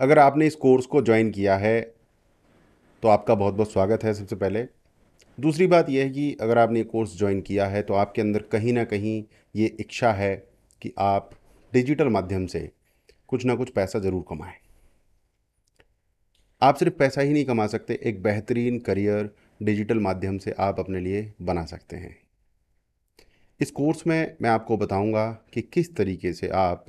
अगर आपने इस कोर्स को ज्वाइन किया है तो आपका बहुत बहुत स्वागत है सबसे पहले। दूसरी बात यह है कि अगर आपने कोर्स ज्वाइन किया है तो आपके अंदर कहीं ना कहीं ये इच्छा है कि आप डिजिटल माध्यम से कुछ ना कुछ पैसा ज़रूर कमाएँ। आप सिर्फ़ पैसा ही नहीं कमा सकते, एक बेहतरीन करियर डिजिटल माध्यम से आप अपने लिए बना सकते हैं। इस कोर्स में मैं आपको बताऊँगा कि किस तरीके से आप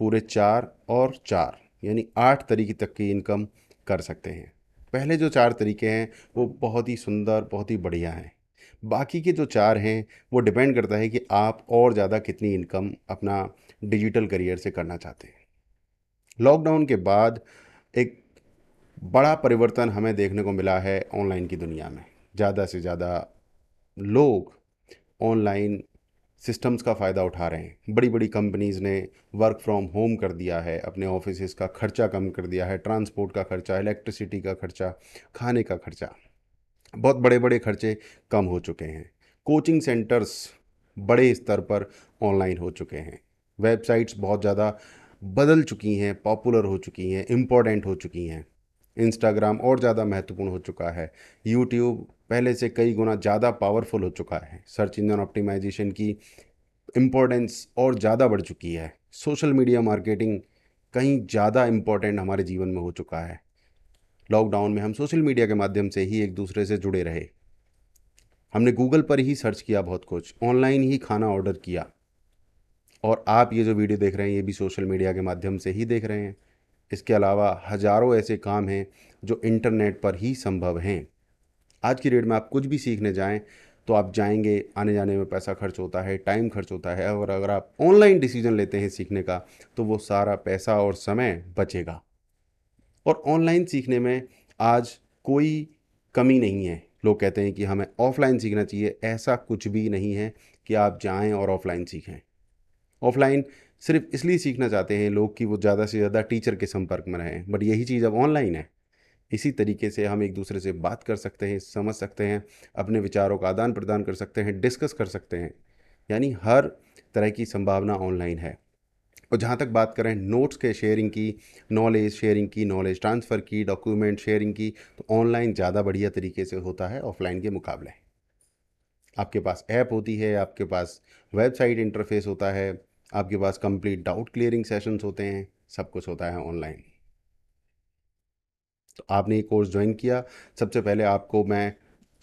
पूरे चार और चार यानी आठ तरीके तक की इनकम कर सकते हैं। पहले जो चार तरीके हैं, वो बहुत ही सुंदर, बहुत ही बढ़िया हैं। बाकी के जो चार हैं, वो डिपेंड करता है कि आप और ज़्यादा कितनी इनकम अपना डिजिटल करियर से करना चाहते हैं। लॉकडाउन के बाद एक बड़ा परिवर्तन हमें देखने को मिला है ऑनलाइन की दुनिया में। ज़्यादा से ज़्यादा लोग ऑनलाइन सिस्टम्स का फ़ायदा उठा रहे हैं। बड़ी बड़ी कंपनीज़ ने वर्क फ्रॉम होम कर दिया है, अपने ऑफ़िस का खर्चा कम कर दिया है, ट्रांसपोर्ट का खर्चा, इलेक्ट्रिसिटी का खर्चा, खाने का खर्चा। बहुत बड़े बड़े खर्चे कम हो चुके हैं। कोचिंग सेंटर्स बड़े स्तर पर ऑनलाइन हो चुके हैं। वेबसाइट्स बहुत ज़्यादा बदल चुकी हैं, पॉपुलर हो चुकी हैं इम्पोर्टेंट हो चुकी हैं। इंस्टाग्राम और ज़्यादा महत्वपूर्ण हो चुका है। यूट्यूब पहले से कई गुना ज़्यादा पावरफुल हो चुका है। सर्च इंजन ऑप्टिमाइजेशन की इम्पोर्टेंस और ज़्यादा बढ़ चुकी है। सोशल मीडिया मार्केटिंग कहीं ज़्यादा इम्पोर्टेंट हमारे जीवन में हो चुका है। लॉकडाउन में हम सोशल मीडिया के माध्यम से ही एक दूसरे से जुड़े रहे। हमने गूगल पर ही सर्च किया बहुत कुछ। ऑनलाइन ही खाना ऑर्डर किया। और आप ये जो वीडियो देख रहे हैं, ये भी सोशल मीडिया के माध्यम से ही देख रहे हैं। इसके अलावा हज़ारों ऐसे काम हैं जो इंटरनेट पर ही संभव हैं। आज की डेट में आप कुछ भी सीखने जाएँ तो आप जाएँगे आने जाने में पैसा खर्च होता है टाइम खर्च होता है और अगर आप ऑनलाइन डिसीज़न लेते हैं सीखने का तो वो सारा पैसा और समय बचेगा। और ऑनलाइन सीखने में आज कोई कमी नहीं है। लोग कहते हैं कि हमें ऑफलाइन सीखना चाहिए, ऐसा कुछ भी नहीं है कि आप जाएँ और ऑफलाइन सीखें। ऑफलाइन सिर्फ़ इसलिए सीखना चाहते हैं लोग कि वो ज़्यादा से ज़्यादा टीचर के संपर्क में रहें बट यही चीज़ अब ऑनलाइन है। इसी तरीके से हम एक दूसरे से बात कर सकते हैं, समझ सकते हैं, अपने विचारों का आदान प्रदान कर सकते हैं, डिस्कस कर सकते हैं। यानी हर तरह की संभावना ऑनलाइन है। और जहाँ तक बात करें नोट्स के शेयरिंग की, नॉलेज शेयरिंग की, नॉलेज ट्रांसफ़र की, डॉक्यूमेंट शेयरिंग की तो ऑनलाइन ज़्यादा बढ़िया तरीके से होता है ऑफलाइन के मुकाबले। आपके पास ऐप होती है, आपके पास वेबसाइट इंटरफेस होता है, आपके पास कंप्लीट डाउट क्लियरिंग सेशंस होते हैं, सब कुछ होता है ऑनलाइन। तो आपने ये कोर्स ज्वाइन किया। सबसे पहले आपको मैं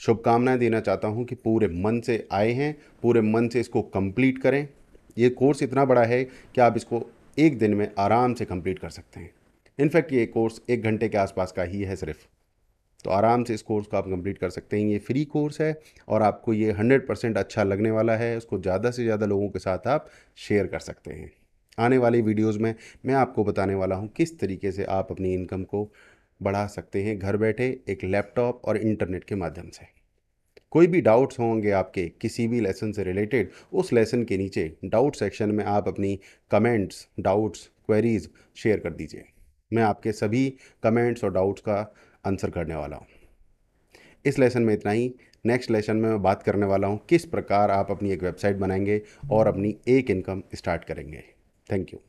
शुभकामनाएँ देना चाहता हूँ कि पूरे मन से आए हैं, पूरे मन से इसको कंप्लीट करें। ये कोर्स इतना बड़ा है कि आप इसको एक दिन में आराम से कंप्लीट कर सकते हैं। इनफैक्ट ये कोर्स एक घंटे के आसपास का ही है सिर्फ़। तो आराम से इस कोर्स को आप कंप्लीट कर सकते हैं। ये फ्री कोर्स है और आपको ये हंड्रेड परसेंट अच्छा लगने वाला है। उसको ज़्यादा से ज़्यादा लोगों के साथ आप शेयर कर सकते हैं। आने वाली वीडियोज़ में मैं आपको बताने वाला हूँ किस तरीके से आप अपनी इनकम को बढ़ा सकते हैं घर बैठे एक लैपटॉप और इंटरनेट के माध्यम से। कोई भी डाउट्स होंगे आपके, किसी भी लेसन से रिलेटेड, उस लेसन के नीचे डाउट सेक्शन में आप अपनी कमेंट्स, डाउट्स, क्वेरीज शेयर कर दीजिए। मैं आपके सभी कमेंट्स और डाउट्स का आंसर करने वाला हूँ। इस लेसन में इतना ही। नेक्स्ट लेसन में मैं बात करने वाला हूँ, किस प्रकार आप अपनी एक वेबसाइट बनाएँगे और अपनी एक इनकम स्टार्ट करेंगे। Thank you.